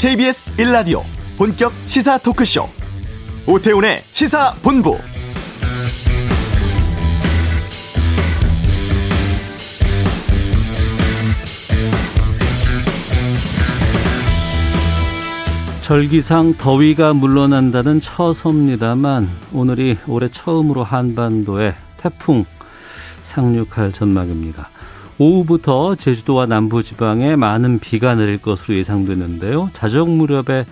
KBS 1라디오 본격 시사 토크쇼 오태훈의 시사본부 절기상 더위가 물러난다는 처서입니다만 오늘이 올해 처음으로 한반도에 태풍 상륙할 전망입니다. 오후부터 제주도와 남부지방에 많은 비가 내릴 것으로 예상되는데요. 자정 무렵에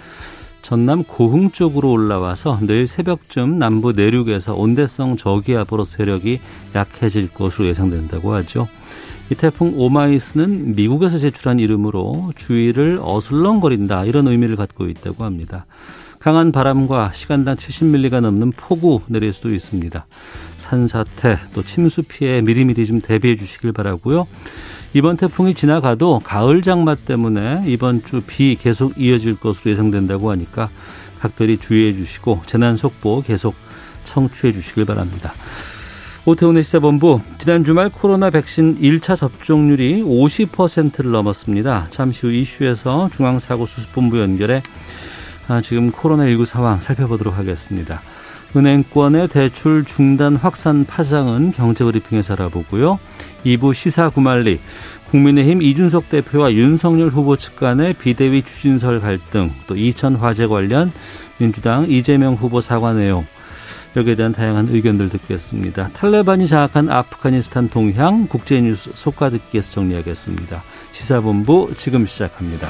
전남 고흥 쪽으로 올라와서 내일 새벽쯤 남부 내륙에서 온대성 저기압으로 세력이 약해질 것으로 예상된다고 하죠. 이 태풍 오마이스는 미국에서 제출한 이름으로 주위를 어슬렁거린다 이런 의미를 갖고 있다고 합니다. 강한 바람과 시간당 70mm가 넘는 폭우 내릴 수도 있습니다. 산사태 또 침수 피해 미리미리 좀 대비해 주시길 바라고요. 이번 태풍이 지나가도 가을 장마 때문에 이번 주 비 계속 이어질 것으로 예상된다고 하니까 각별히 주의해 주시고 재난 속보 계속 청취해 주시길 바랍니다. 오태훈의 시사본부 지난 주말 코로나 백신 1차 접종률이 50%를 넘었습니다. 잠시 후 이슈에서 중앙사고수습본부 연결해 아, 지금 코로나19 상황 살펴보도록 하겠습니다. 은행권의 대출 중단 확산 파장은 경제브리핑에서 알아보고요. 2부 시사구말리 국민의힘 이준석 대표와 윤석열 후보 측 간의 비대위 추진설 갈등 또 이천 화재 관련 민주당 이재명 후보 사과 내용 여기에 대한 다양한 의견들 듣겠습니다. 탈레반이 장악한 아프가니스탄 동향 국제뉴스 속가듣기에서 정리하겠습니다. 시사본부 지금 시작합니다.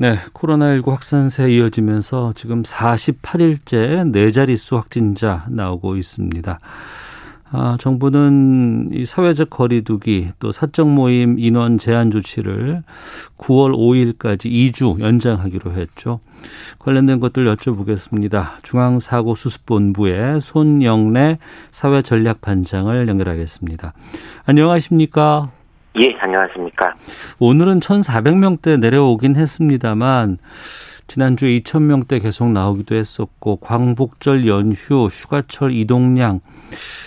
네, 코로나19 확산세 이어지면서 지금 48일째 네 자릿수 확진자 나오고 있습니다. 아, 정부는 이 사회적 거리두기 또 사적 모임 인원 제한 조치를 9월 5일까지 2주 연장하기로 했죠. 관련된 것들 여쭤보겠습니다. 중앙사고수습본부의 손영래 사회전략반장을 연결하겠습니다. 안녕하십니까? 예, 안녕하십니까. 오늘은 1,400명대 내려오긴 했습니다만 지난주에 2,000명대 계속 나오기도 했었고 광복절 연휴, 휴가철 이동량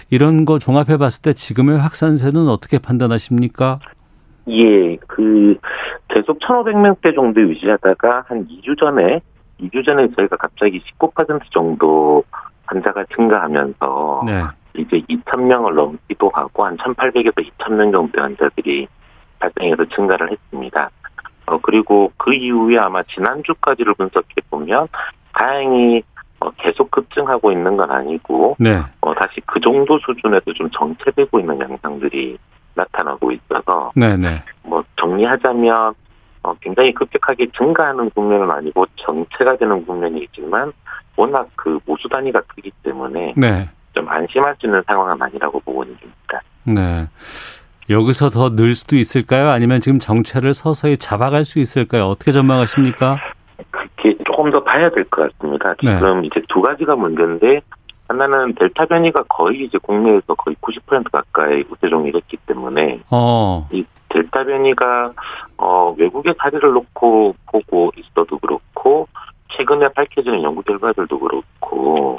이런 거 종합해 봤을 때 지금의 확산세는 어떻게 판단하십니까? 예, 그 계속 1,500명대 정도 유지하다가 한 2주 전에 2주 전에 저희가 갑자기 19% 정도 환자가 증가하면서 네. 이제 2,000명을 넘기도 하고 한 1,800에서 2,000명 정도 환자들이 발생해서 증가를 했습니다. 어, 그리고 그 이후에 아마 지난주까지를 분석해 보면 다행히 어, 계속 급증하고 있는 건 아니고 네. 어, 다시 그 정도 수준에서 좀 정체되고 있는 양상들이 나타나고 있어서 네네. 네. 뭐 정리하자면 어, 굉장히 급격하게 증가하는 국면은 아니고 정체가 되는 국면이 있지만 워낙 그 모수 단위가 크기 때문에 네. 좀 안심할 수 있는 상황은 아니라고 보고 있는 중입니다. 네. 여기서 더 늘 수도 있을까요? 아니면 지금 정체를 서서히 잡아갈 수 있을까요? 어떻게 전망하십니까? 그게 조금 더 봐야 될 것 같습니다. 네. 지금 네. 이제 두 가지가 문제인데 하나는 델타 변이가 거의 이제 국내에서 거의 90% 가까이 우세종이 됐기 때문에 어. 이 델타 변이가 어 외국의 사례를 놓고 보고 있어도 그렇고 최근에 밝혀지는 연구 결과들도 그렇고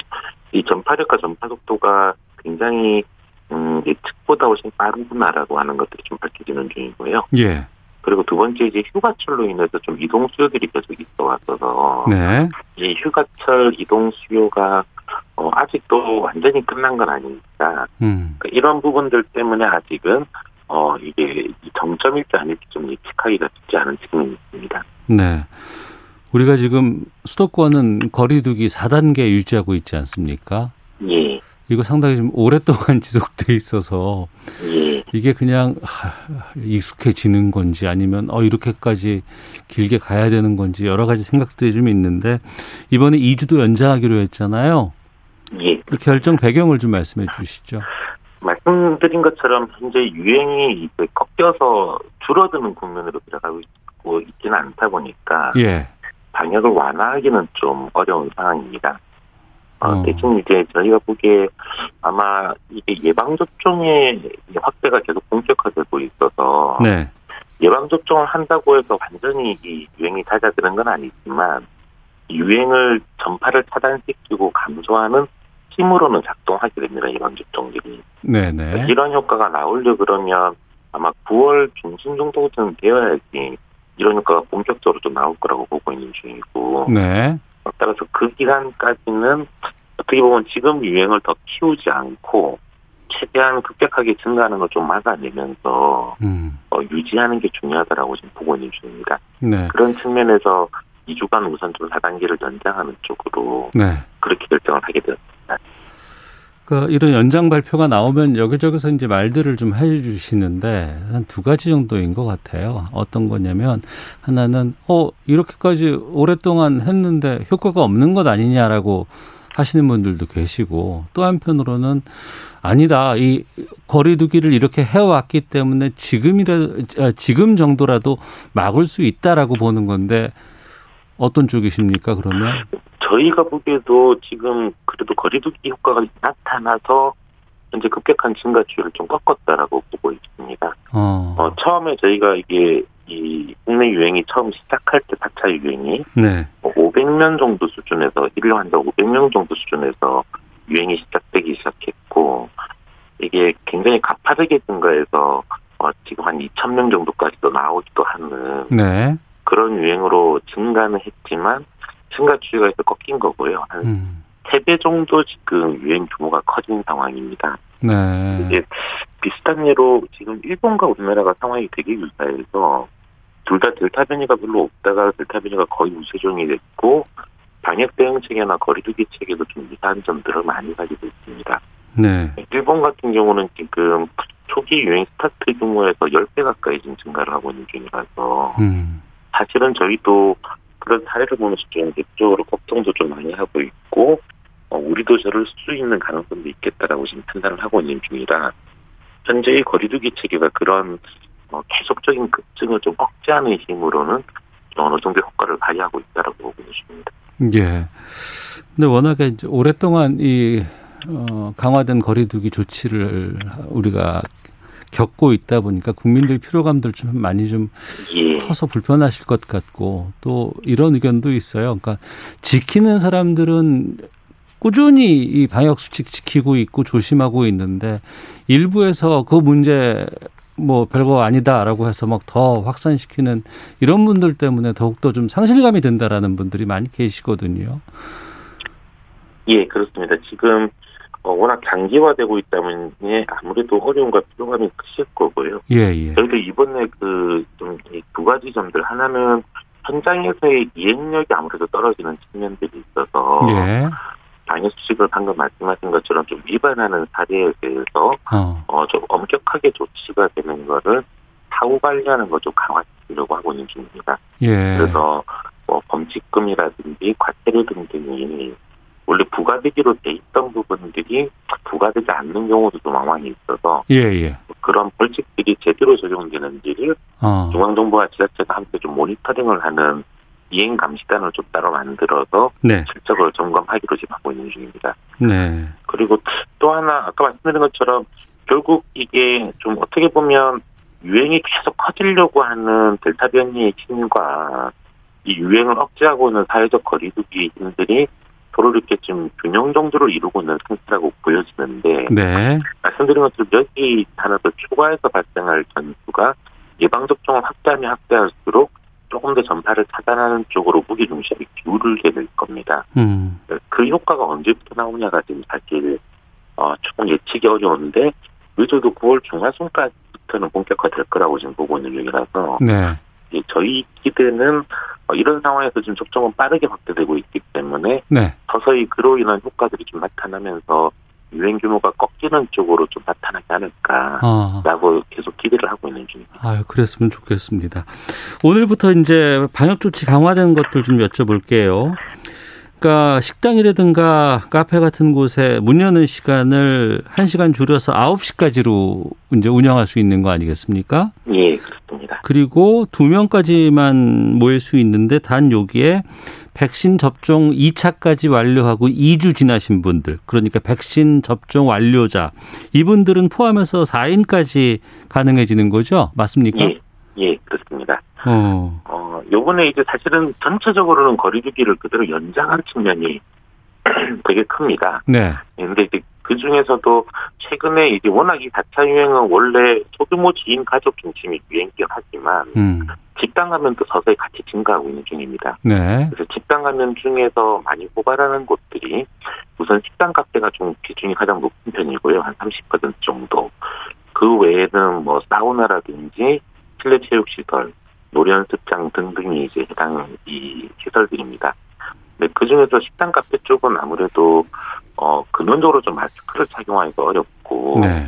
이 전파력과 전파 속도가 굉장히 음, 예측보다 훨씬 빠르구나라고 하는 것들이 좀 밝혀지는 중이고요. 예. 그리고 두 번째 이제 휴가철로 인해서 좀 이동 수요들이 계속 있어 왔어서 네. 이 휴가철 이동 수요가 어, 아직도 완전히 끝난 건 아니니까 음. 그러니까 이런 부분들 때문에 아직은 어 이게 정점일지 아닐지 좀 예측하기가 쉽지 않은 측면이 있습니다. 네. 우리가 지금 수도권은 거리두기 4단계 유지하고 있지 않습니까? 예. 이거 상당히 좀 오랫동안 지속돼 있어서 예. 이게 그냥 익숙해지는 건지 아니면 어 이렇게까지 길게 가야 되는 건지 여러 가지 생각들이 좀 있는데 이번에 2주도 연장하기로 했잖아요. 예. 그 결정 배경을 좀 말씀해 주시죠. 말씀드린 것처럼 현재 유행이 꺾여서 줄어드는 국면으로 들어가고 있고 있지는 않다 보니까 예. 방역을 완화하기는 좀 어려운 상황입니다. 어, 어. 대신 이제 저희가 보기에 아마 이게 예방접종의 확대가 계속 본격화되고 있어서 네. 예방접종을 한다고 해서 완전히 이 유행이 잦아드는 건 아니지만 유행을 전파를 차단시키고 감소하는 힘으로는 작동하게 됩니다. 예방접종들이. 네네. 네. 이런 효과가 나오려 그러면 아마 9월 중순 정도쯤 되어야지 이런 효과가 본격적으로 좀 나올 거라고 보고 있는 중이고. 네. 따라서 그 기간까지는 어떻게 보면 지금 유행을 더 키우지 않고 최대한 급격하게 증가하는 걸 좀 막아내면서 음. 어, 유지하는 게 중요하다라고 지금 보고 있는 중입니다. 네. 그런 측면에서 2주간 우선 좀 4단계를 연장하는 쪽으로 네. 그렇게 결정을 하게 되었습니다. 그 이런 연장 발표가 나오면 여기저기서 이제 말들을 좀 해주시는데 한 두 가지 정도인 것 같아요. 어떤 거냐면 하나는 어 이렇게까지 오랫동안 했는데 효과가 없는 것 아니냐라고 하시는 분들도 계시고 또 한편으로는 아니다. 이 거리두기를 이렇게 해왔기 때문에 지금이라 아, 지금 정도라도 막을 수 있다라고 보는 건데 어떤 쪽이십니까? 그러면 저희가 보기에도 지금 그래도 거리두기 효과가 나타나서 현재 급격한 증가추를 좀 꺾었다라고 보고 있습니다. 어. 어 처음에 저희가 이게 이 국내 유행이 처음 시작할 때 4차 유행이 네. 500명 뭐 정도 수준에서 일일 환자 500명 정도 수준에서 유행이 시작되기 시작했고 이게 굉장히 가파르게 증가해서 어, 지금 한 2천 명 정도까지도 나오기도 하는 네. 그런 유행으로 증가는 했지만 증가 추이가 꺾인 거고요. 한 음. 3배 정도 지금 유행 규모가 커진 상황입니다. 네. 이제 비슷한 예로 지금 일본과 우리나라가 상황이 되게 유사해서 둘 다 델타 변이가 별로 없다가 델타 변이가 거의 우세종이 됐고 방역 대응 체계나 거리두기 체계도 좀 유사한 점들을 많이 가지고 있습니다. 네. 일본 같은 경우는 지금 초기 유행 스타트 규모에서 10배 가까이 지금 증가를 하고 있는 중이라서 음. 사실은 저희도 그런 사례를 보면서 좀 내적으로 걱정도 좀 많이 하고 있고 어, 우리도 저럴 수 있는 가능성도 있겠다라고 지금 판단을 하고 있는 중이라 현재의 거리두기 체계가 그런 어, 계속적인 급증을 좀 억제하는 힘으로는 어느 정도 효과를 발휘하고 있다라고 보고 있습니다. 예. 근데 워낙에 이제 오랫동안 이 어, 강화된 거리두기 조치를 우리가 겪고 있다 보니까 국민들 피로감들 좀 많이 좀 예. 커서 불편하실 것 같고 또 이런 의견도 있어요. 그러니까 지키는 사람들은 꾸준히 이 방역 수칙 지키고 있고 조심하고 있는데 일부에서 그 문제 뭐 별거 아니다라고 해서 막 더 확산시키는 이런 분들 때문에 더욱더 좀 상실감이 든다라는 분들이 많이 계시거든요. 예, 그렇습니다. 지금 어, 워낙 장기화되고 있다 보니 아무래도 어려움과 피로감이 크실 거고요. 예, 예. 저희도 이번에 그 좀 두 가지 점들 하나는 현장에서의 이행력이 아무래도 떨어지는 측면들이 있어서 예. 방역 수칙을 방금 말씀하신 것처럼 좀 위반하는 사례에 대해서 어. 어, 좀 엄격하게 조치가 되는 거를 사후 관리하는 걸 좀 강화시키려고 하고 있는 중입니다. 예. 그래서 뭐 범칙금이라든지 과태료 등등이 원래 부과되기로 돼 있던 부분들이 부과되지 않는 경우도 좀 많이 있어서 예, 예. 그런 벌칙들이 제대로 적용되는지를 어. 중앙정부와 지자체가 함께 좀 모니터링을 하는 이행 감시단을 좀 따로 만들어서 네. 실적을 점검하기로 지금 하고 있는 중입니다. 네. 그리고 또 하나 아까 말씀드린 것처럼 결국 이게 좀 어떻게 보면 유행이 계속 커지려고 하는 델타 변이의 힘과 이 유행을 억제하고 있는 사회적 거리두기 힘들이 서로 이렇게 좀 균형 정도를 이루고 있는 상태라고 보여지는데 네. 말씀드린 것처럼 여기 하나 더 추가해서 발생할 전수가 예방 접종을 확대하면 확대할수록 조금 더 전파를 차단하는 쪽으로 무기 중심이 기울게 될 겁니다. 음. 그 효과가 언제부터 나오냐가 지금 사실 어, 조금 예측이 어려운데 늦어도 9월 중하순까지부터는 본격화될 거라고 지금 보고 있는 중이라서 네. 저희 기대는 어, 이런 상황에서 지금 접종은 빠르게 확대되고 있기 때문에 네. 서서히 그로 인한 효과들이 좀 나타나면서 유행 규모가 꺾이는 쪽으로 좀 나타나지 않을까라고 아. 계속 기대를 하고 있는 중입니다. 아유, 그랬으면 좋겠습니다. 오늘부터 이제 방역 조치 강화된 것들 좀 여쭤볼게요. 그러니까 식당이라든가 카페 같은 곳에 문 여는 시간을 1시간 줄여서 9시까지로 이제 운영할 수 있는 거 아니겠습니까? 예, 그렇습니다. 그리고 2명까지만 모일 수 있는데 단 여기에 백신 접종 2차까지 완료하고 2주 지나신 분들, 그러니까 백신 접종 완료자, 이분들은 포함해서 4인까지 가능해지는 거죠? 맞습니까? 예, 예, 그렇습니다. 어. 어, 요번에 이제 사실은 전체적으로는 거리두기를 그대로 연장한 측면이 되게 큽니다. 네. 근데 이제 그 중에서도 최근에 이제 워낙 이 4차 유행은 원래 소규모 지인 가족 중심이 유행이긴 하지만 음. 집단 감염도 서서히 같이 증가하고 있는 중입니다. 네. 그래서 집단 감염 중에서 많이 고발하는 곳들이 우선 식당 카페가 좀 비중이 가장 높은 편이고요. 한 30% 정도. 그 외에는 뭐 사우나라든지 실내 체육시설, 노래연습장 등등이 이제 해당 이 시설들입니다. 네, 그 중에서 식당 카페 쪽은 아무래도 어 근원적으로 좀 마스크를 착용하기가 어렵고 네.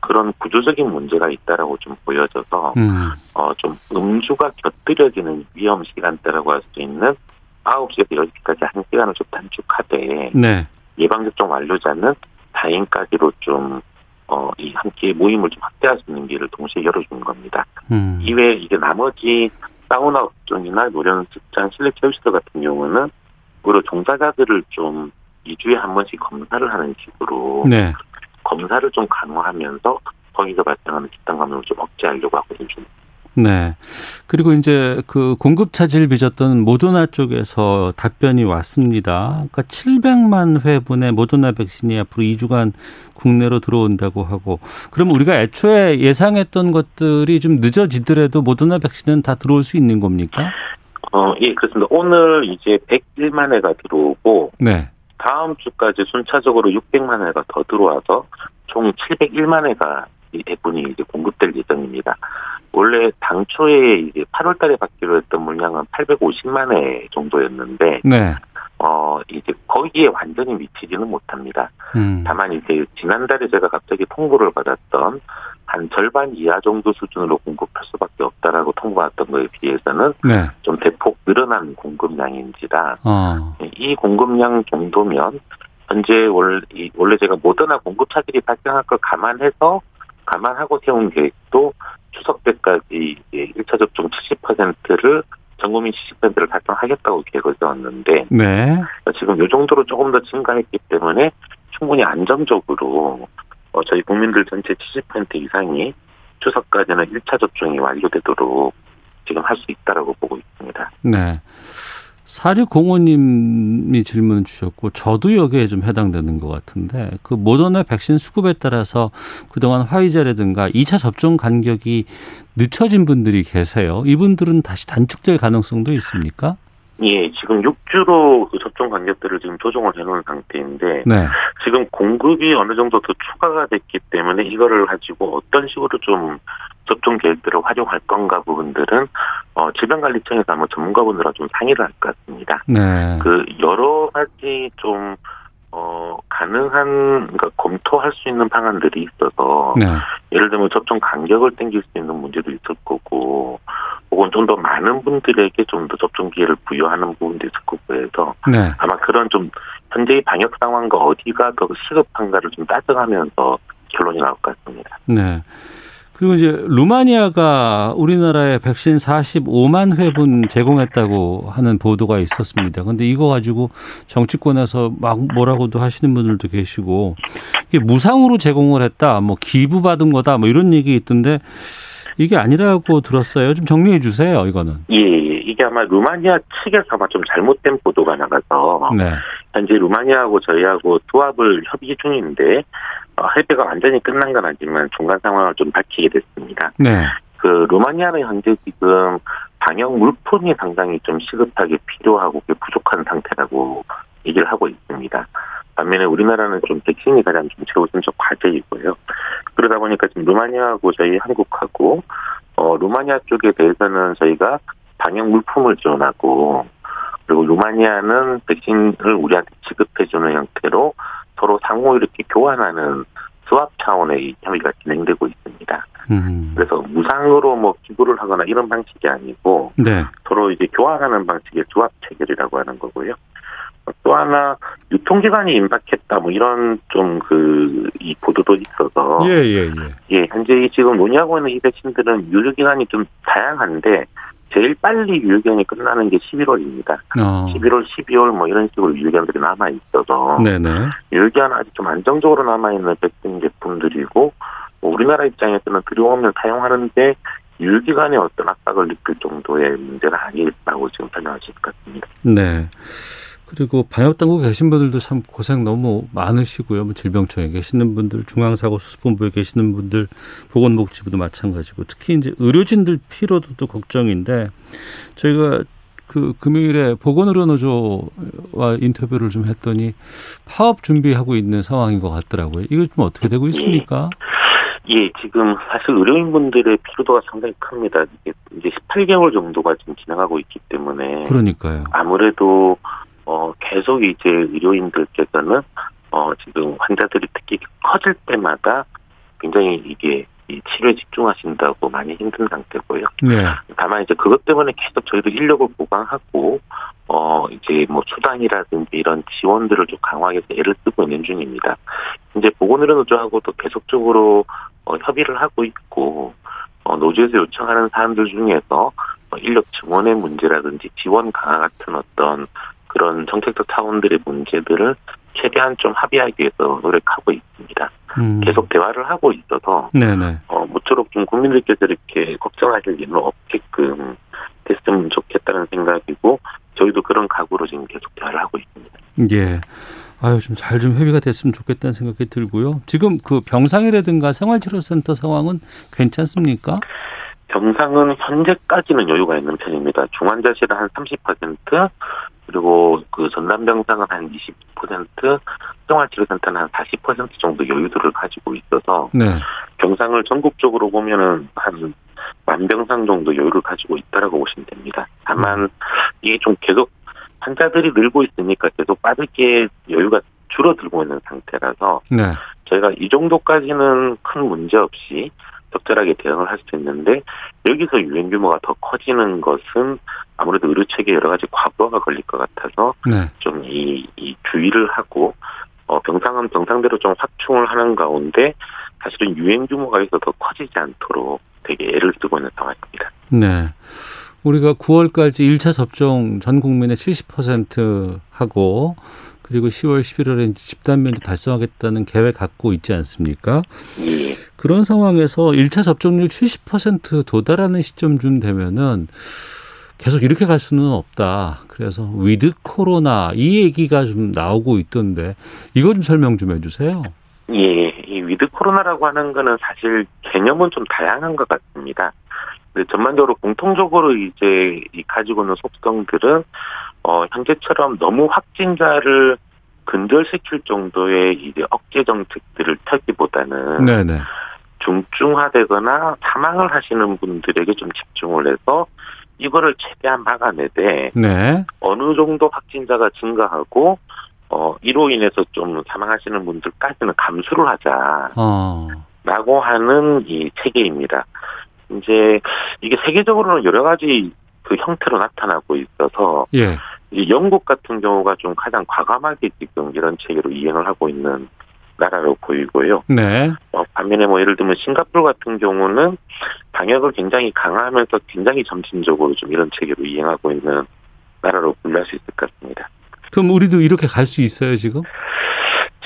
그런 구조적인 문제가 있다라고 좀 보여져서 음. 어좀 음주가 곁들여지는 위험 시간대라고 할 수 있는 9시에서 10시까지 한 시간을 좀 단축하되 네. 예방접종 완료자는 다행까지로 좀 어, 이 함께 모임을 좀 확대할 수 있는 길을 동시에 열어주는 겁니다. 음. 이외에 이제 나머지 사우나 업종이나 노련습장, 실내 체육시설 같은 경우는 오히려 종사자들을 좀 2주에 한 번씩 검사를 하는 식으로 네. 검사를 좀 강화하면서 거기서 발생하는 집단 감염을 좀 억제하려고 하고 있는 중입니다. 네. 그리고 이제 그 공급 차질을 빚었던 모더나 쪽에서 답변이 왔습니다. 그러니까 700만 회분의 모더나 백신이 앞으로 2주간 국내로 들어온다고 하고 그럼 우리가 애초에 예상했던 것들이 좀 늦어지더라도 모더나 백신은 다 들어올 수 있는 겁니까? 어, 예, 그렇습니다. 오늘 이제 101만 회가 들어오고 네. 다음 주까지 순차적으로 600만 회가 더 들어와서 총 701만 회가 이 대분이 이제 공급될 예정입니다. 원래 당초에 이제 8월 달에 받기로 했던 물량은 850만 회 정도였는데, 네. 어, 이제 거기에 완전히 미치지는 못합니다. 음. 다만 이제 지난달에 제가 갑자기 통보를 받았던 한 절반 이하 정도 수준으로 공급할 수밖에 없다라고 통보했던 거에 비해서는 네. 좀 대폭 늘어난 공급량인지라 어. 이 공급량 정도면 현재 원래 원래 제가 모더나 공급 차질이 발생할 걸 감안해서 감안하고 세운 계획도 추석 때까지 이제 1차 접종 70%를 전 국민 70%를 달성하겠다고 계획을 세웠는데 네. 지금 이 정도로 조금 더 증가했기 때문에 충분히 안정적으로 어, 저희 국민들 전체 70% 이상이 추석까지는 1차 접종이 완료되도록 지금 할 수 있다라고 보고 있습니다. 네. 사류공호님이 질문 주셨고 저도 여기에 좀 해당되는 것 같은데 그 모더나 백신 수급에 따라서 그동안 화이자라든가 2차 접종 간격이 늦춰진 분들이 계세요. 이분들은 다시 단축될 가능성도 있습니까? 예, 지금 6주로 그 접종 간격들을 지금 조정을 해놓은 상태인데 네. 지금 공급이 어느 정도 더 추가가 됐기 때문에 이거를 가지고 어떤 식으로 좀 접종 계획들을 활용할 건가 부분들은 어, 질병관리청에서 한번 전문가분들과 좀 상의를 할 것 같습니다. 네. 그 여러 가지 좀 어, 가능한, 그러니까 검토할 수 있는 방안들이 있어서, 네. 예를 들면 접종 간격을 땡길 수 있는 문제도 있을 거고, 혹은 좀 더 많은 분들에게 좀 더 접종 기회를 부여하는 부분도 있을 거고 해서, 네. 아마 그런 좀, 현재의 방역 상황과 어디가 더 시급한가를 좀 따져가면서 결론이 나올 것 같습니다. 네. 그리고 이제 루마니아가 우리나라에 백신 45만 회분 제공했다고 하는 보도가 있었습니다. 근데 이거 가지고 정치권에서 막 뭐라고도 하시는 분들도 계시고 이게 무상으로 제공을 했다, 뭐 기부받은 거다, 뭐 이런 얘기 있던데 이게 아니라고 들었어요. 좀 정리해 주세요, 이거는. 예, 예. 이게 아마 루마니아 측에서 아마 좀 잘못된 보도가 나가서 네. 현재 루마니아하고 저희하고 조합을 협의 중인데 어, 협의가 완전히 끝난 건 아니지만 중간 상황을 좀 밝히게 됐습니다. 네. 그 루마니아는 현재 지금 방역 물품이 상당히 좀 시급하게 필요하고 부족한 상태라고 얘기를 하고 있습니다. 반면에 우리나라는 좀 백신이 가장 좀 최우선적 과제이고요. 그러다 보니까 지금 루마니아하고 저희 한국하고 어 루마니아 쪽에 대해서는 저희가 방역 물품을 지원하고 그리고 루마니아는 백신을 우리한테 지급해주는 형태로 서로 상호 이렇게 교환하는 수합 차원의 협의가 진행되고 있습니다. 음. 그래서 무상으로 뭐 기부를 하거나 이런 방식이 아니고 네. 서로 이제 교환하는 방식의 조합 체결이라고 하는 거고요. 또 하나 유통기간이 임박했다 뭐 이런 좀 그 이 보도도 있어서 예예예 예, 예. 예, 현재 지금 논의하고 있는 이 백신들은 유효 기간이 좀 다양한데 제일 빨리 유효기간이 끝나는 게 11월입니다. 어. 11월, 12월 뭐 이런 식으로 유효기간들이 남아 있어서 네네. 유효기간 아직 좀 안정적으로 남아 있는 백신 제품들이고 뭐 우리나라 입장에서는 들여오면 사용하는데 유효기간에 어떤 압박을 느낄 정도의 문제는 아니라고 지금 설명하실 것 같습니다. 네. 그리고 방역 당국에 계신 분들도 참 고생 너무 많으시고요. 뭐 질병청에 계시는 분들, 중앙사고수습본부에 계시는 분들, 보건복지부도 마찬가지고 특히 이제 의료진들 피로도도 걱정인데 저희가 그 금요일에 보건의료노조와 인터뷰를 좀 했더니 파업 준비하고 있는 상황인 것 같더라고요. 이거 좀 어떻게 되고 있습니까? 예, 지금 사실 의료인분들의 피로도가 상당히 큽니다. 이제 18개월 정도가 지금 지나가고 있기 때문에 그러니까요. 아무래도 어 계속 이제 의료인들께서는 어 지금 환자들이 특히 커질 때마다 굉장히 이게 이 치료에 집중하신다고 많이 힘든 상태고요. 네. 다만 이제 그것 때문에 계속 저희도 인력을 보강하고 어 이제 뭐 수당이라든지 이런 지원들을 좀 강화해서 애를 쓰고 있는 중입니다. 이제 보건의료노조하고도 계속적으로 어, 협의를 하고 있고 어, 노조에서 요청하는 사람들 중에서 어, 인력 증원의 문제라든지 지원 강화 같은 어떤 그런 정책적 차원들의 문제들을 최대한 좀 합의하기 위해서 노력하고 있습니다. 음. 계속 대화를 하고 있어서 네네. 어, 모쪼록 좀 국민들께서 이렇게 걱정하실 일은 없게끔 됐으면 좋겠다는 생각이고 저희도 그런 각오로 지금 계속 대화를 하고 있습니다. 예. 아유 좀 잘좀 좀 협의가 됐으면 좋겠다는 생각이 들고요. 지금 그 병상이라든가 생활치료센터 상황은 괜찮습니까? 병상은 현재까지는 여유가 있는 편입니다. 중환자실은 한 30%, 그리고 그 전담병상은 한 20%, 생활치료센터는 한 40% 정도 여유도를 가지고 있어서 네. 병상을 전국적으로 보면은 한 만병상 정도 여유를 가지고 있다라고 보시면 됩니다. 다만 음. 이게 좀 계속 환자들이 늘고 있으니까 계속 빠르게 여유가 줄어들고 있는 상태라서 네. 저희가 이 정도까지는 큰 문제 없이 적절하게 대응을 할 수 있는데 여기서 유행 규모가 더 커지는 것은 아무래도 의료 체계 여러 가지 과부하가 걸릴 것 같아서 네. 좀이 이 주의를 하고 어 병상은 병상대로 좀 확충을 하는 가운데 사실은 유행 규모가 여기서 더 커지지 않도록 되게 애를 쓰고 있는 상황입니다. 네. 우리가 9월까지 1차 접종 전 국민의 70% 하고 그리고 10월, 11월에 집단 면접 달성하겠다는 계획 갖고 있지 않습니까? 예. 그런 상황에서 1차 접종률 70% 도달하는 시점쯤 되면은 계속 이렇게 갈 수는 없다. 그래서 위드 코로나 이 얘기가 좀 나오고 있던데 이거 좀 설명 좀 해주세요. 예, 이 위드 코로나라고 하는 거는 사실 개념은 좀 다양한 것 같습니다. 전반적으로 공통적으로 이제 가지고 있는 속성들은 어 현재처럼 너무 확진자를 근절시킬 정도의 이제 억제 정책들을 펴기보다는 네네. 중증화되거나 사망을 하시는 분들에게 좀 집중을 해서 이거를 최대한 막아내되 네. 어느 정도 확진자가 증가하고 어 이로 인해서 좀 사망하시는 분들까지는 감수를 하자. 어. 라고 하는 이 체계입니다. 이제 이게 세계적으로는 여러 가지 그 형태로 나타나고 있어서 예. 이 영국 같은 경우가 좀 가장 과감하게 지금 이런 체계로 이행을 하고 있는 나라로 보이고요. 네. 어, 반면에 뭐 예를 들면 싱가폴 같은 경우는 방역을 굉장히 강화하면서 굉장히 점진적으로 좀 이런 체계로 이행하고 있는 나라로 분류할 수 있을 것 같습니다. 그럼 우리도 이렇게 갈 수 있어요 지금?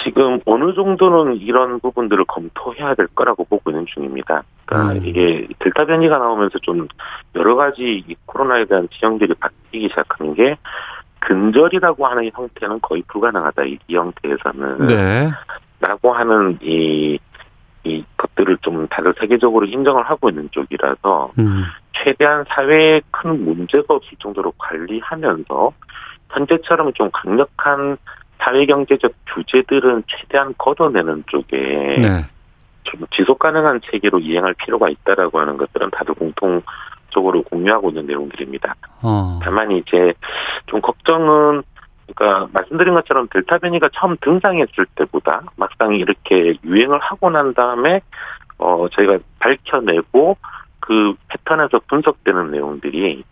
지금 어느 정도는 이런 부분들을 검토해야 될 거라고 보고 있는 중입니다. 그러니까 음. 이게 델타 변이가 나오면서 좀 여러 가지 이 코로나에 대한 지형들이 바뀌기 시작하는 게 근절이라고 하는 형태는 거의 불가능하다 이, 이 형태에서는 네. 라고 하는 이, 이 것들을 좀 다들 세계적으로 인정을 하고 있는 쪽이라서 음. 최대한 사회에 큰 문제가 없을 정도로 관리하면서 현재처럼 좀 강력한 사회경제적 규제들은 최대한 걷어내는 쪽에 네. 좀 지속 가능한 체계로 이행할 필요가 있다라고 하는 것들은 다들 공통 적으로 공유하고 있는 내용들입니다. 어. 다만 이제 좀 걱정은 그러니까 말씀드린 것처럼 델타 변이가 처음 등장했을 때보다 막상 이렇게 유행을 하고 난 다음에 어 저희가 밝혀내고 그 패턴에서 분석되는 내용들이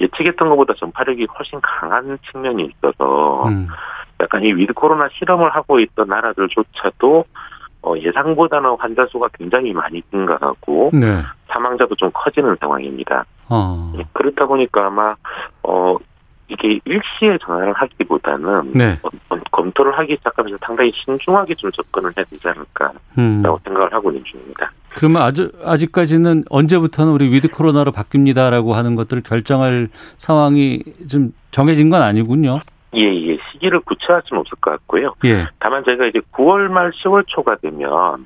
예측했던 것보다 전파력이 훨씬 강한 측면이 있어서 음. 약간 이 위드 코로나 실험을 하고 있던 나라들조차도 어, 예상보다는 환자 수가 굉장히 많이 증가하고 네. 사망자도 좀 커지는 상황입니다. 어. 예, 그렇다 보니까 아마 어 이게 일시에 전환을 하기보다는 네. 어, 어, 검토를 하기 시작하면서 상당히 신중하게 좀 접근을 해야 되지 않을까라고 음. 생각을 하고 있는 중입니다. 그러면 아주 아직까지는 언제부터는 우리 위드 코로나로 바뀝니다라고 하는 것들을 결정할 상황이 좀 정해진 건 아니군요. 예, 예. 시기를 구체할 수는 없을 것 같고요. 예. 다만 저희가 이제 9월 말 10월 초가 되면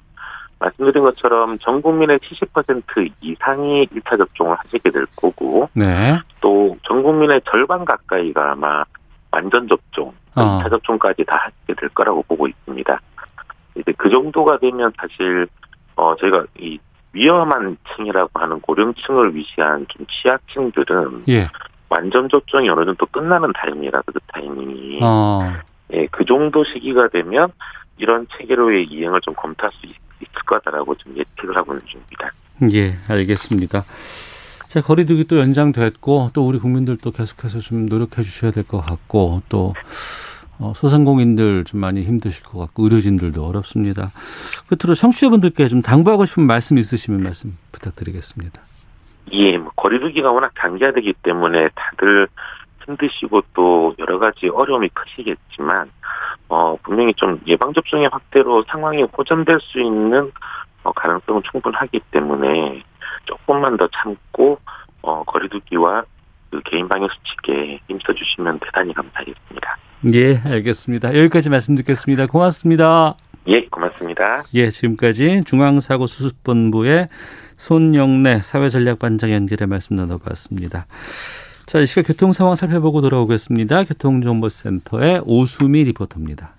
말씀드린 것처럼 전 국민의 70% 이상이 1차 접종을 하시게 될 거고 네. 또 전 국민의 절반 가까이가 아마 완전 접종, 어. 2차 접종까지 다 하게 될 거라고 보고 있습니다. 이제 그 정도가 되면 사실 어 저희가 이 위험한 층이라고 하는 고령층을 위시한 좀 취약층들은 예. 완전 접종이 어느 정도 끝나는 타임이라 그 타이밍이 어. 예, 그 정도 시기가 되면 이런 체계로의 이행을 좀 검토할 수 있, 있을 거다라고 좀 예측을 하고 있는 중입니다. 예, 알겠습니다. 자, 거리두기 또 연장됐고 또 우리 국민들도 계속해서 좀 노력해 주셔야 될 것 같고 또 어, 소상공인들 좀 많이 힘드실 것 같고 의료진들도 어렵습니다. 끝으로 청취자분들께 좀 당부하고 싶은 말씀 있으시면 말씀 부탁드리겠습니다. 예, 뭐 거리두기가 워낙 단계화되기 때문에 다들 힘드시고 또 여러 가지 어려움이 크시겠지만 어 분명히 좀 예방 접종의 확대로 상황이 호전될 수 있는 어, 가능성은 충분하기 때문에 조금만 더 참고 어 거리두기와 그 개인 방역 수칙에 힘써 주시면 대단히 감사하겠습니다. 예, 알겠습니다. 여기까지 말씀 듣겠습니다. 고맙습니다. 예, 고맙습니다. 예, 지금까지 중앙사고수습본부의 손영래 사회전략반장 연결해 말씀 나눠봤습니다. 자, 이 시각 교통 상황 살펴보고 돌아오겠습니다. 교통정보센터의 오수미 리포터입니다.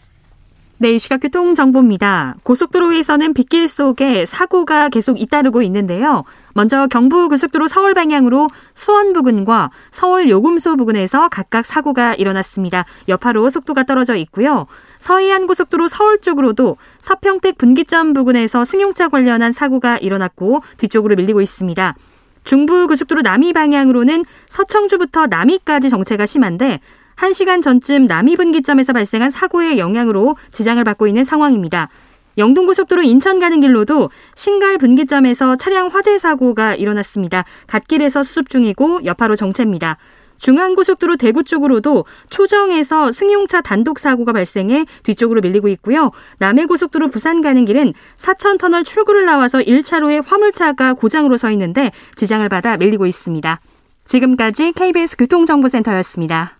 네, 이 시각 교통정보입니다. 고속도로에서는 빗길 속에 사고가 계속 잇따르고 있는데요. 먼저 경부고속도로 서울 방향으로 수원 부근과 서울 요금소 부근에서 각각 사고가 일어났습니다. 여파로 속도가 떨어져 있고요. 서해안 고속도로 서울 쪽으로도 서평택 분기점 부근에서 승용차 관련한 사고가 일어났고 뒤쪽으로 밀리고 있습니다. 중부고속도로 남이 방향으로는 서청주부터 남이까지 정체가 심한데 1시간 전쯤 남이 분기점에서 발생한 사고의 영향으로 지장을 받고 있는 상황입니다. 영동고속도로 인천 가는 길로도 신갈 분기점에서 차량 화재 사고가 일어났습니다. 갓길에서 수습 중이고 여파로 정체입니다. 중앙고속도로 대구 쪽으로도 초정에서 승용차 단독 사고가 발생해 뒤쪽으로 밀리고 있고요. 남해고속도로 부산 가는 길은 사천 터널 출구를 나와서 1차로에 화물차가 고장으로 서 있는데 지장을 받아 밀리고 있습니다. 지금까지 KBS 교통정보센터였습니다.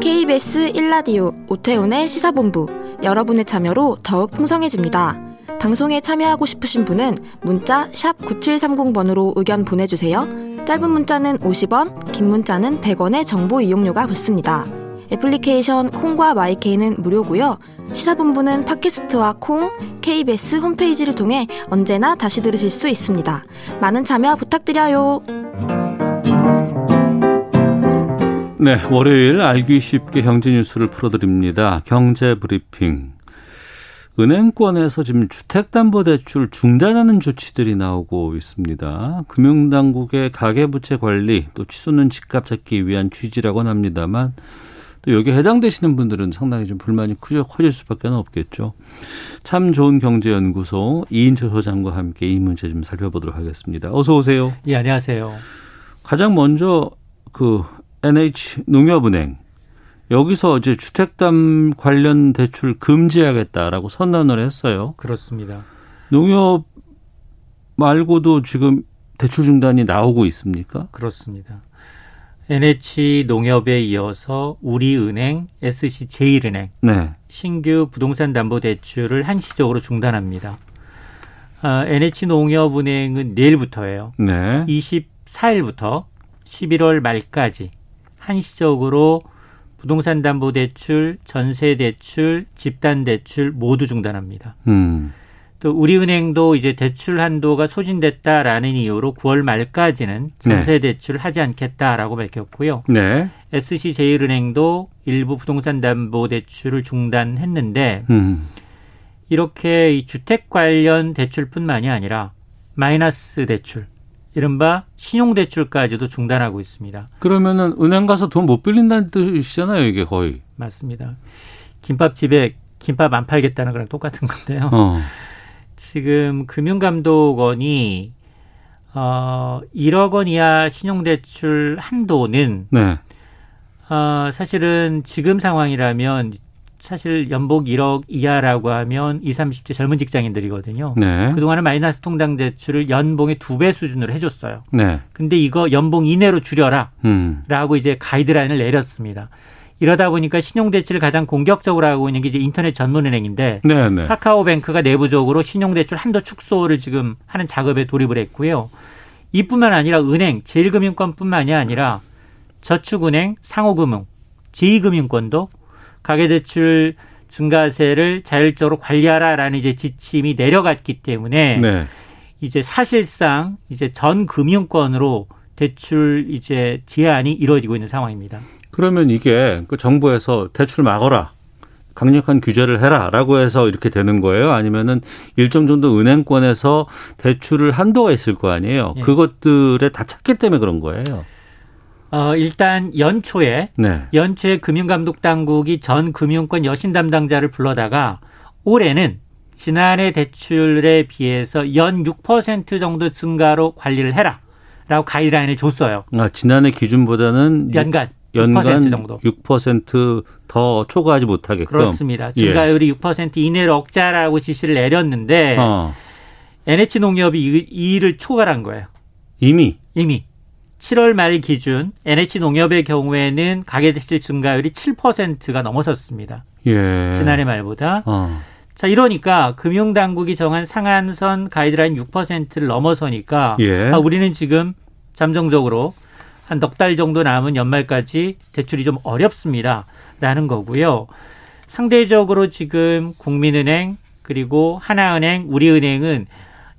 KBS 1라디오 오태훈의 시사본부 여러분의 참여로 더욱 풍성해집니다. 방송에 참여하고 싶으신 분은 문자 9730번으로 의견 보내주세요. 짧은 문자는 50원, 긴 문자는 100원의 정보 이용료가 붙습니다. 애플리케이션 콩과 마이케이는 무료고요. 시사본부는 팟캐스트와 콩, KBS 홈페이지를 통해 언제나 다시 들으실 수 있습니다. 많은 참여 부탁드려요. 네, 월요일 알기 쉽게 경제 뉴스를 풀어드립니다. 경제 브리핑. 은행권에서 지금 주택담보대출 중단하는 조치들이 나오고 있습니다. 금융당국의 가계부채 관리 또 치솟는 집값 잡기 위한 취지라고는 합니다만 또 여기에 해당되시는 분들은 상당히 좀 불만이 커질, 커질 수밖에 없겠죠. 참 좋은 경제연구소 이인철 소장과 함께 이 문제 좀 살펴보도록 하겠습니다. 어서 오세요. 예, 안녕하세요. 가장 먼저 그 NH 농협은행 여기서 이제 주택담 관련 대출 금지하겠다라고 선언을 했어요. 그렇습니다. 농협 말고도 지금 대출 중단이 나오고 있습니까? 그렇습니다. NH 농협에 이어서 우리은행, SC제일은행 네. 신규 부동산 담보 대출을 한시적으로 중단합니다. 아, NH 농협은행은 내일부터예요. 네. 24일부터 11월 말까지 한시적으로 부동산 담보 대출, 전세 대출, 집단 대출 모두 중단합니다. 음. 또 우리은행도 이제 대출 한도가 소진됐다라는 이유로 9월 말까지는 전세 네. 대출을 하지 않겠다라고 밝혔고요. 네. SC제일은행도 일부 부동산 담보 대출을 중단했는데 음. 이렇게 이 주택 관련 대출뿐만이 아니라 마이너스 대출 이른바 신용대출까지도 중단하고 있습니다. 그러면은 은행 가서 돈 못 빌린다는 뜻이잖아요, 이게 거의. 맞습니다. 김밥집에 김밥 안 팔겠다는 거랑 똑같은 건데요. 어. 지금 금융감독원이 어 1억 원 이하 신용대출 한도는 네. 어 사실은 지금 상황이라면 사실 연봉 1억 이하라고 하면 20, 30대 젊은 직장인들이거든요. 네. 그동안은 마이너스 통장 대출을 연봉의 두 배 수준으로 해줬어요. 네. 근데 이거 연봉 이내로 줄여라. 음. 라고 이제 가이드라인을 내렸습니다. 이러다 보니까 신용대출을 가장 공격적으로 하고 있는 게 이제 인터넷 전문은행인데 네, 네. 카카오뱅크가 내부적으로 신용대출 한도 축소를 지금 하는 작업에 돌입을 했고요. 이뿐만 아니라 은행, 제일금융권뿐만이 아니라 저축은행, 상호금융, 제2금융권도 가계대출 증가세를 자율적으로 관리하라라는 이제 지침이 내려갔기 때문에 네. 이제 사실상 이제 전 금융권으로 대출 이제 제한이 이루어지고 있는 상황입니다. 그러면 이게 그 정부에서 대출 막어라. 강력한 규제를 해라라고 해서 이렇게 되는 거예요? 아니면은 일정 정도 은행권에서 대출을 한도가 있을 거 아니에요? 예. 그것들에 다 찾기 때문에 그런 거예요. 어, 일단 연초에 네. 연초에 금융감독 당국이 전 금융권 여신 담당자를 불러다가 올해는 지난해 대출에 비해서 연 6% 정도 증가로 관리를 해라 라고 가이드라인을 줬어요. 아, 지난해 기준보다는 연간 연간 6% 정도. 6%더 초과하지 못하게끔. 그렇습니다. 증가율이 예. 6% 이내로 억제하라고 지시를 내렸는데 어. NH농협이 이, 이 일을 초과한 거예요. 이미 이미 7월 말 기준 NH농협의 경우에는 가계대출 증가율이 7%가 넘어섰습니다. 예. 지난해 말보다. 어. 자, 이러니까 금융당국이 정한 상한선 가이드라인 6%를 넘어서니까 예. 아, 우리는 지금 잠정적으로 한 넉 달 정도 남은 연말까지 대출이 좀 어렵습니다. 라는 거고요. 상대적으로 지금 국민은행 그리고 하나은행, 우리은행은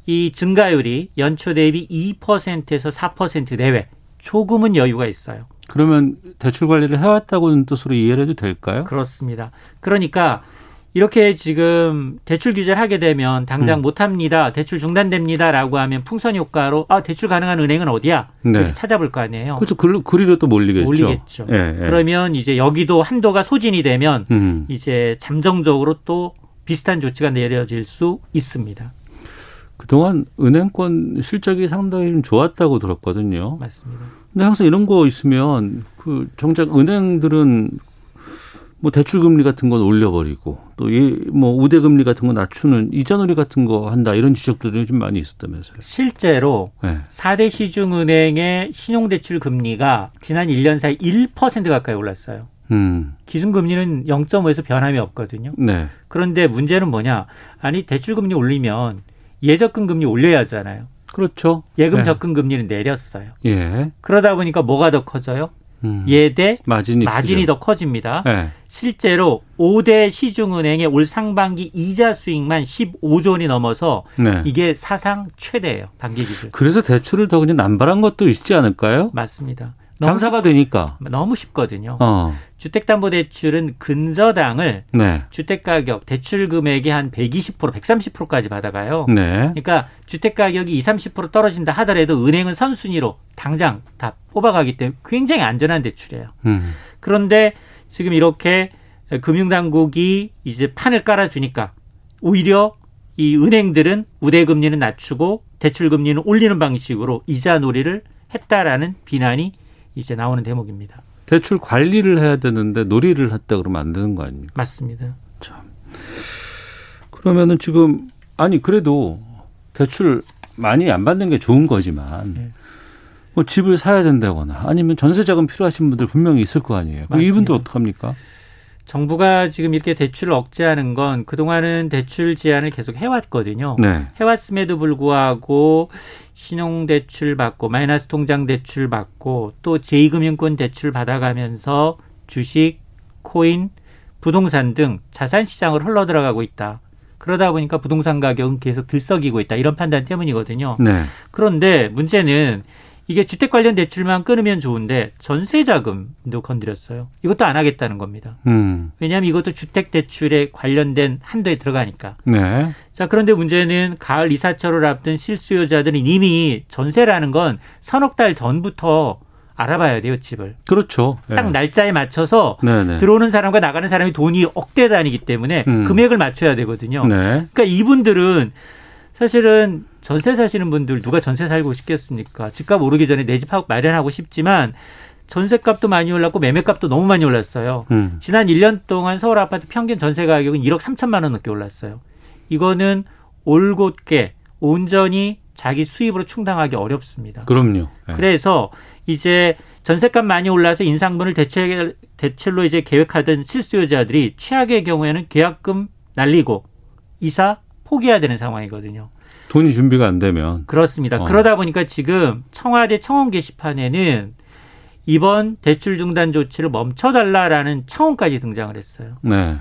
이 증가율이 연초 대비 2%에서 4% 내외 조금은 여유가 있어요. 그러면 대출 관리를 해왔다고는 뜻으로 이해를 해도 될까요? 그렇습니다. 그러니까 이렇게 지금 대출 규제를 하게 되면 당장 음. 못합니다. 대출 중단됩니다라고 하면 풍선 효과로 아 대출 가능한 은행은 어디야? 네. 이렇게 찾아볼 거 아니에요. 그렇죠. 그, 그리로 또 몰리겠죠. 몰리겠죠. 예, 예. 그러면 이제 여기도 한도가 소진이 되면 음. 이제 잠정적으로 또 비슷한 조치가 내려질 수 있습니다. 그동안 은행권 실적이 상당히 좀 좋았다고 들었거든요. 맞습니다. 근데 항상 이런 거 있으면 그 정작 은행들은 뭐 대출 금리 같은 건 올려버리고 또뭐 우대 금리 같은 거 낮추는 이자 놀이 같은 거 한다 이런 지적들이 좀 많이 있었다면서요. 실제로 네. 4대 시중 은행의 신용 대출 금리가 지난 1년 사이 1% 가까이 올랐어요. 음. 기준금리는 0.5에서 변함이 없거든요. 네. 그런데 문제는 뭐냐? 아니 대출금리 올리면 예적금 금리 올려야 하잖아요. 그렇죠. 예금 네. 적금 금리는 내렸어요. 예. 그러다 보니까 뭐가 더 커져요? 음. 예대 마진이, 마진이 더 커집니다. 네. 실제로 5대 시중은행의 올 상반기 이자 수익만 15조 원이 넘어서 네. 이게 사상 최대예요. 단기 기준. 그래서 대출을 더 그냥 남발한 것도 있지 않을까요? 맞습니다. 장사가 되니까 너무 쉽거든요. 어. 주택담보대출은 근저당을 네. 주택가격 대출 금액의 한 120% 130%까지 받아가요. 네. 그러니까 주택가격이 20, 30% 떨어진다 하더라도 은행은 선순위로 당장 다 뽑아가기 때문에 굉장히 안전한 대출이에요. 음. 그런데 지금 이렇게 금융당국이 이제 판을 깔아주니까 오히려 이 은행들은 우대금리는 낮추고 대출금리는 올리는 방식으로 이자 놀이를 했다라는 비난이 이제 나오는 대목입니다. 대출 관리를 해야 되는데 놀이를 했다 그러면 안 되는 거 아닙니까? 맞습니다. 참. 그러면은 지금 아니 그래도 대출 많이 안 받는 게 좋은 거지만 네. 뭐 집을 사야 된다거나 아니면 전세 자금 필요하신 분들 분명히 있을 거 아니에요. 이분도 어떡합니까? 정부가 지금 이렇게 대출을 억제하는 건 그동안은 대출 제한을 계속 해왔거든요. 네. 해왔음에도 불구하고 신용대출 받고 마이너스 통장 대출 받고 또 제2금융권 대출 받아가면서 주식, 코인, 부동산 등 자산 시장을 흘러 들어가고 있다. 그러다 보니까 부동산 가격은 계속 들썩이고 있다. 이런 판단 때문이거든요. 네. 그런데 문제는 이게 주택 관련 대출만 끊으면 좋은데 전세 자금도 건드렸어요. 이것도 안 하겠다는 겁니다. 음. 왜냐하면 이것도 주택 대출에 관련된 한도에 들어가니까. 네. 자 그런데 문제는 가을 이사철을 앞둔 실수요자들은 이미 전세라는 건 서너 달 전부터 알아봐야 돼요 집을. 그렇죠. 딱 네. 날짜에 맞춰서 네네. 네. 들어오는 사람과 나가는 사람이 돈이 억대 단위기 때문에 음. 금액을 맞춰야 되거든요. 네. 그러니까 이분들은 사실은 전세 사시는 분들 누가 전세 살고 싶겠습니까? 집값 오르기 전에 내 집 마련하고 싶지만 전세값도 많이 올랐고 매매값도 너무 많이 올랐어요. 음. 지난 1년 동안 서울 아파트 평균 전세 가격은 1억 3천만 원 넘게 올랐어요. 이거는 올곧게 온전히 자기 수입으로 충당하기 어렵습니다. 그럼요. 네. 그래서 이제 전세값 많이 올라서 인상분을 대체 대출로 이제 계획하던 실수요자들이 최악의 경우에는 계약금 날리고 이사 포기해야 되는 상황이거든요. 돈이 준비가 안 되면 그렇습니다. 어. 그러다 보니까 지금 청와대 청원 게시판에는 이번 대출 중단 조치를 멈춰달라라는 청원까지 등장을 했어요. 네.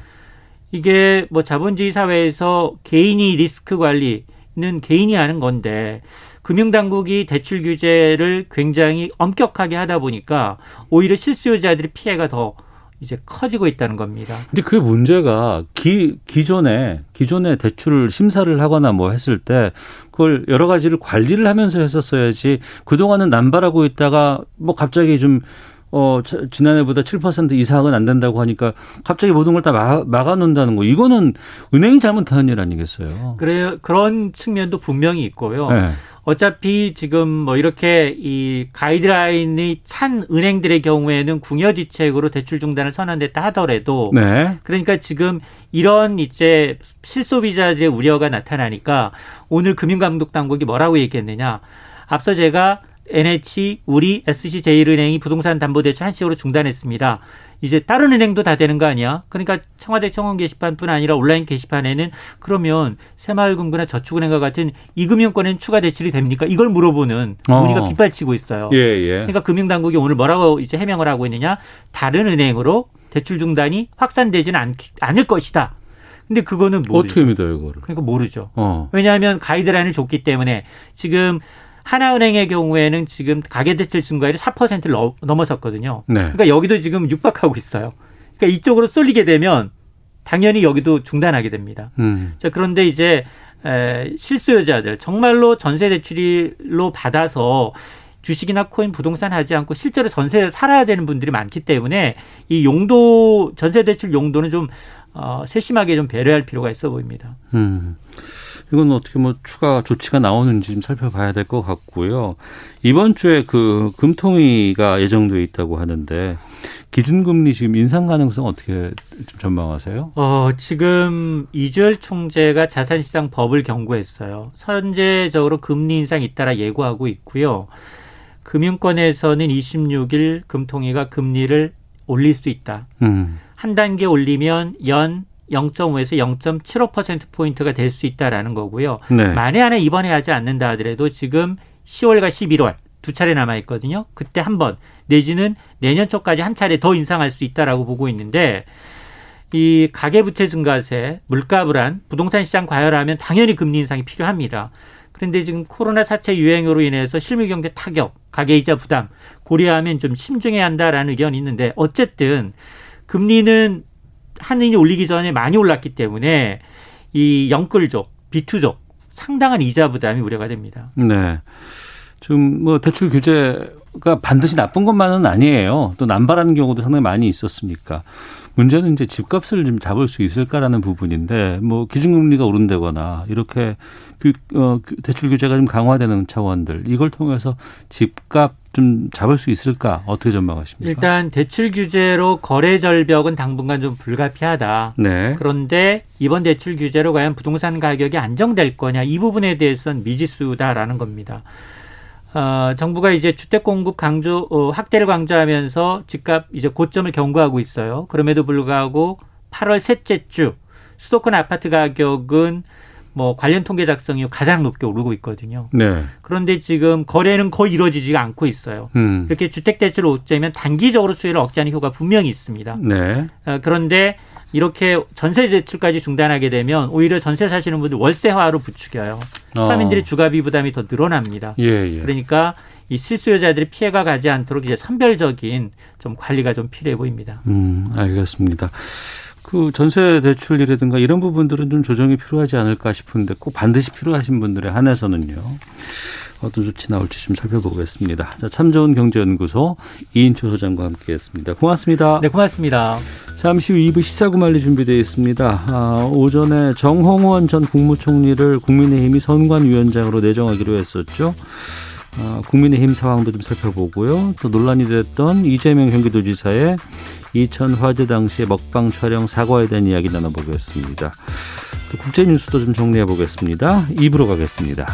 이게 뭐 자본주의 사회에서 개인이 리스크 관리는 개인이 하는 건데 금융당국이 대출 규제를 굉장히 엄격하게 하다 보니까 오히려 실수요자들의 피해가 더 이제 커지고 있다는 겁니다. 근데 그 문제가 기, 기존에 기존에 대출을 심사를 하거나 뭐 했을 때 그걸 여러 가지를 관리를 하면서 했었어야지 그동안은 남발하고 있다가 뭐 갑자기 좀 어, 지난해보다 7% 이상은 안 된다고 하니까 갑자기 모든 걸 다 막아 놓는다는 거. 이거는 은행이 잘못하는 일 아니겠어요? 그래 그런 측면도 분명히 있고요. 네. 어차피 지금 뭐 이렇게 이 가이드라인이 찬 은행들의 경우에는 궁여지책으로 대출 중단을 선언됐다 하더라도 네. 그러니까 지금 이런 이제 실소비자들의 우려가 나타나니까 오늘 금융감독 당국이 뭐라고 얘기했느냐 앞서 제가 NH, 우리, SC제일은행이 부동산 담보대출 한시적으로 중단했습니다. 이제 다른 은행도 다 되는 거 아니야? 그러니까 청와대 청원 게시판뿐 아니라 온라인 게시판에는 그러면 새마을금고나 저축은행과 같은 이금융권엔 추가 대출이 됩니까? 이걸 물어보는 문의가 어. 빗발치고 있어요. 예, 예. 그러니까 금융당국이 오늘 뭐라고 이제 해명을 하고 있느냐? 다른 은행으로 대출 중단이 확산되지는 않, 않을 것이다. 근데 그거는 모르죠. 어떻게 믿어요, 그거를? 그러니까 모르죠. 어. 왜냐하면 가이드라인을 줬기 때문에 지금 하나은행의 경우에는 지금 가계대출 증가율이 4%를 넘어섰거든요. 네. 그러니까 여기도 지금 육박하고 있어요. 그러니까 이쪽으로 쏠리게 되면 당연히 여기도 중단하게 됩니다. 음. 자, 그런데 이제 에, 실수요자들 정말로 전세 대출로 받아서 주식이나 코인, 부동산 하지 않고 실제로 전세를 살아야 되는 분들이 많기 때문에 이 용도 전세 대출 용도는 좀 어, 세심하게 좀 배려할 필요가 있어 보입니다. 음. 이건 어떻게 뭐 추가 조치가 나오는지 좀 살펴봐야 될 것 같고요. 이번 주에 그 금통위가 예정돼 있다고 하는데 기준금리 지금 인상 가능성 어떻게 좀 전망하세요? 어, 지금 이주열 총재가 자산시장 법을 경고했어요. 선제적으로 금리 인상 잇따라 예고하고 있고요. 금융권에서는 26일 금통위가 금리를 올릴 수 있다. 음. 한 단계 올리면 연 0.5에서 0.75%포인트가 될 수 있다라는 거고요. 네. 만에 하나 이번에 하지 않는다 하더라도 지금 10월과 11월 두 차례 남아 있거든요. 그때 한 번 내지는 내년 초까지 한 차례 더 인상할 수 있다라고 보고 있는데 이 가계부채 증가세, 물가 불안, 부동산 시장 과열하면 당연히 금리 인상이 필요합니다. 그런데 지금 코로나 사체 유행으로 인해서 실물 경제 타격, 가계이자 부담 고려하면 좀 심중해야 한다라는 의견이 있는데 어쨌든 금리는 한은이 올리기 전에 많이 올랐기 때문에 이 영끌족, 비투족 상당한 이자 부담이 우려가 됩니다. 네. 지금 뭐 대출 규제가 반드시 나쁜 것만은 아니에요. 또 남발하는 경우도 상당히 많이 있었으니까. 문제는 이제 집값을 좀 잡을 수 있을까라는 부분인데 뭐 기준금리가 오른다거나 이렇게 어, 대출 규제가 좀 강화되는 차원들 이걸 통해서 집값 좀 잡을 수 있을까 어떻게 전망하십니까? 일단 대출 규제로 거래 절벽은 당분간 좀 불가피하다. 네. 그런데 이번 대출 규제로 과연 부동산 가격이 안정될 거냐 이 부분에 대해서는 미지수다라는 겁니다. 어, 정부가 이제 주택 공급 강조 어, 확대를 강조하면서 집값 이제 고점을 경고하고 있어요. 그럼에도 불구하고 8월 셋째 주 수도권 아파트 가격은 뭐 관련 통계 작성 이후 가장 높게 오르고 있거든요. 네. 그런데 지금 거래는 거의 이루어지지가 않고 있어요. 음. 이렇게 주택 대출을 오자면 단기적으로 수요를 억제하는 효과 분명히 있습니다. 네. 어, 그런데 이렇게 전세 대출까지 중단하게 되면 오히려 전세 사시는 분들 월세화로 부추겨요. 어. 서민들의 주가비 부담이 더 늘어납니다. 예, 예. 그러니까 이 실수요자들이 피해가 가지 않도록 이제 선별적인 좀 관리가 좀 필요해 보입니다. 음, 알겠습니다. 그 전세 대출이라든가 이런 부분들은 좀 조정이 필요하지 않을까 싶은데 꼭 반드시 필요하신 분들에 한해서는요. 어떤 조치 나올지 좀 살펴보겠습니다. 자, 참 좋은 경제연구소 이인초 소장과 함께했습니다. 고맙습니다. 네, 고맙습니다. 잠시 후 2부 시사구말리 준비되어 있습니다. 아, 오전에 정홍원 전 국무총리를 국민의힘이 선관위원장으로 내정하기로 했었죠. 어, 국민의힘 상황도 좀 살펴보고요. 또 논란이 됐던 이재명 경기도지사의 이천 화재 당시의 먹방 촬영 사과에 대한 이야기 나눠보겠습니다. 또 국제 뉴스도 좀 정리해 보겠습니다. 입으로 가겠습니다.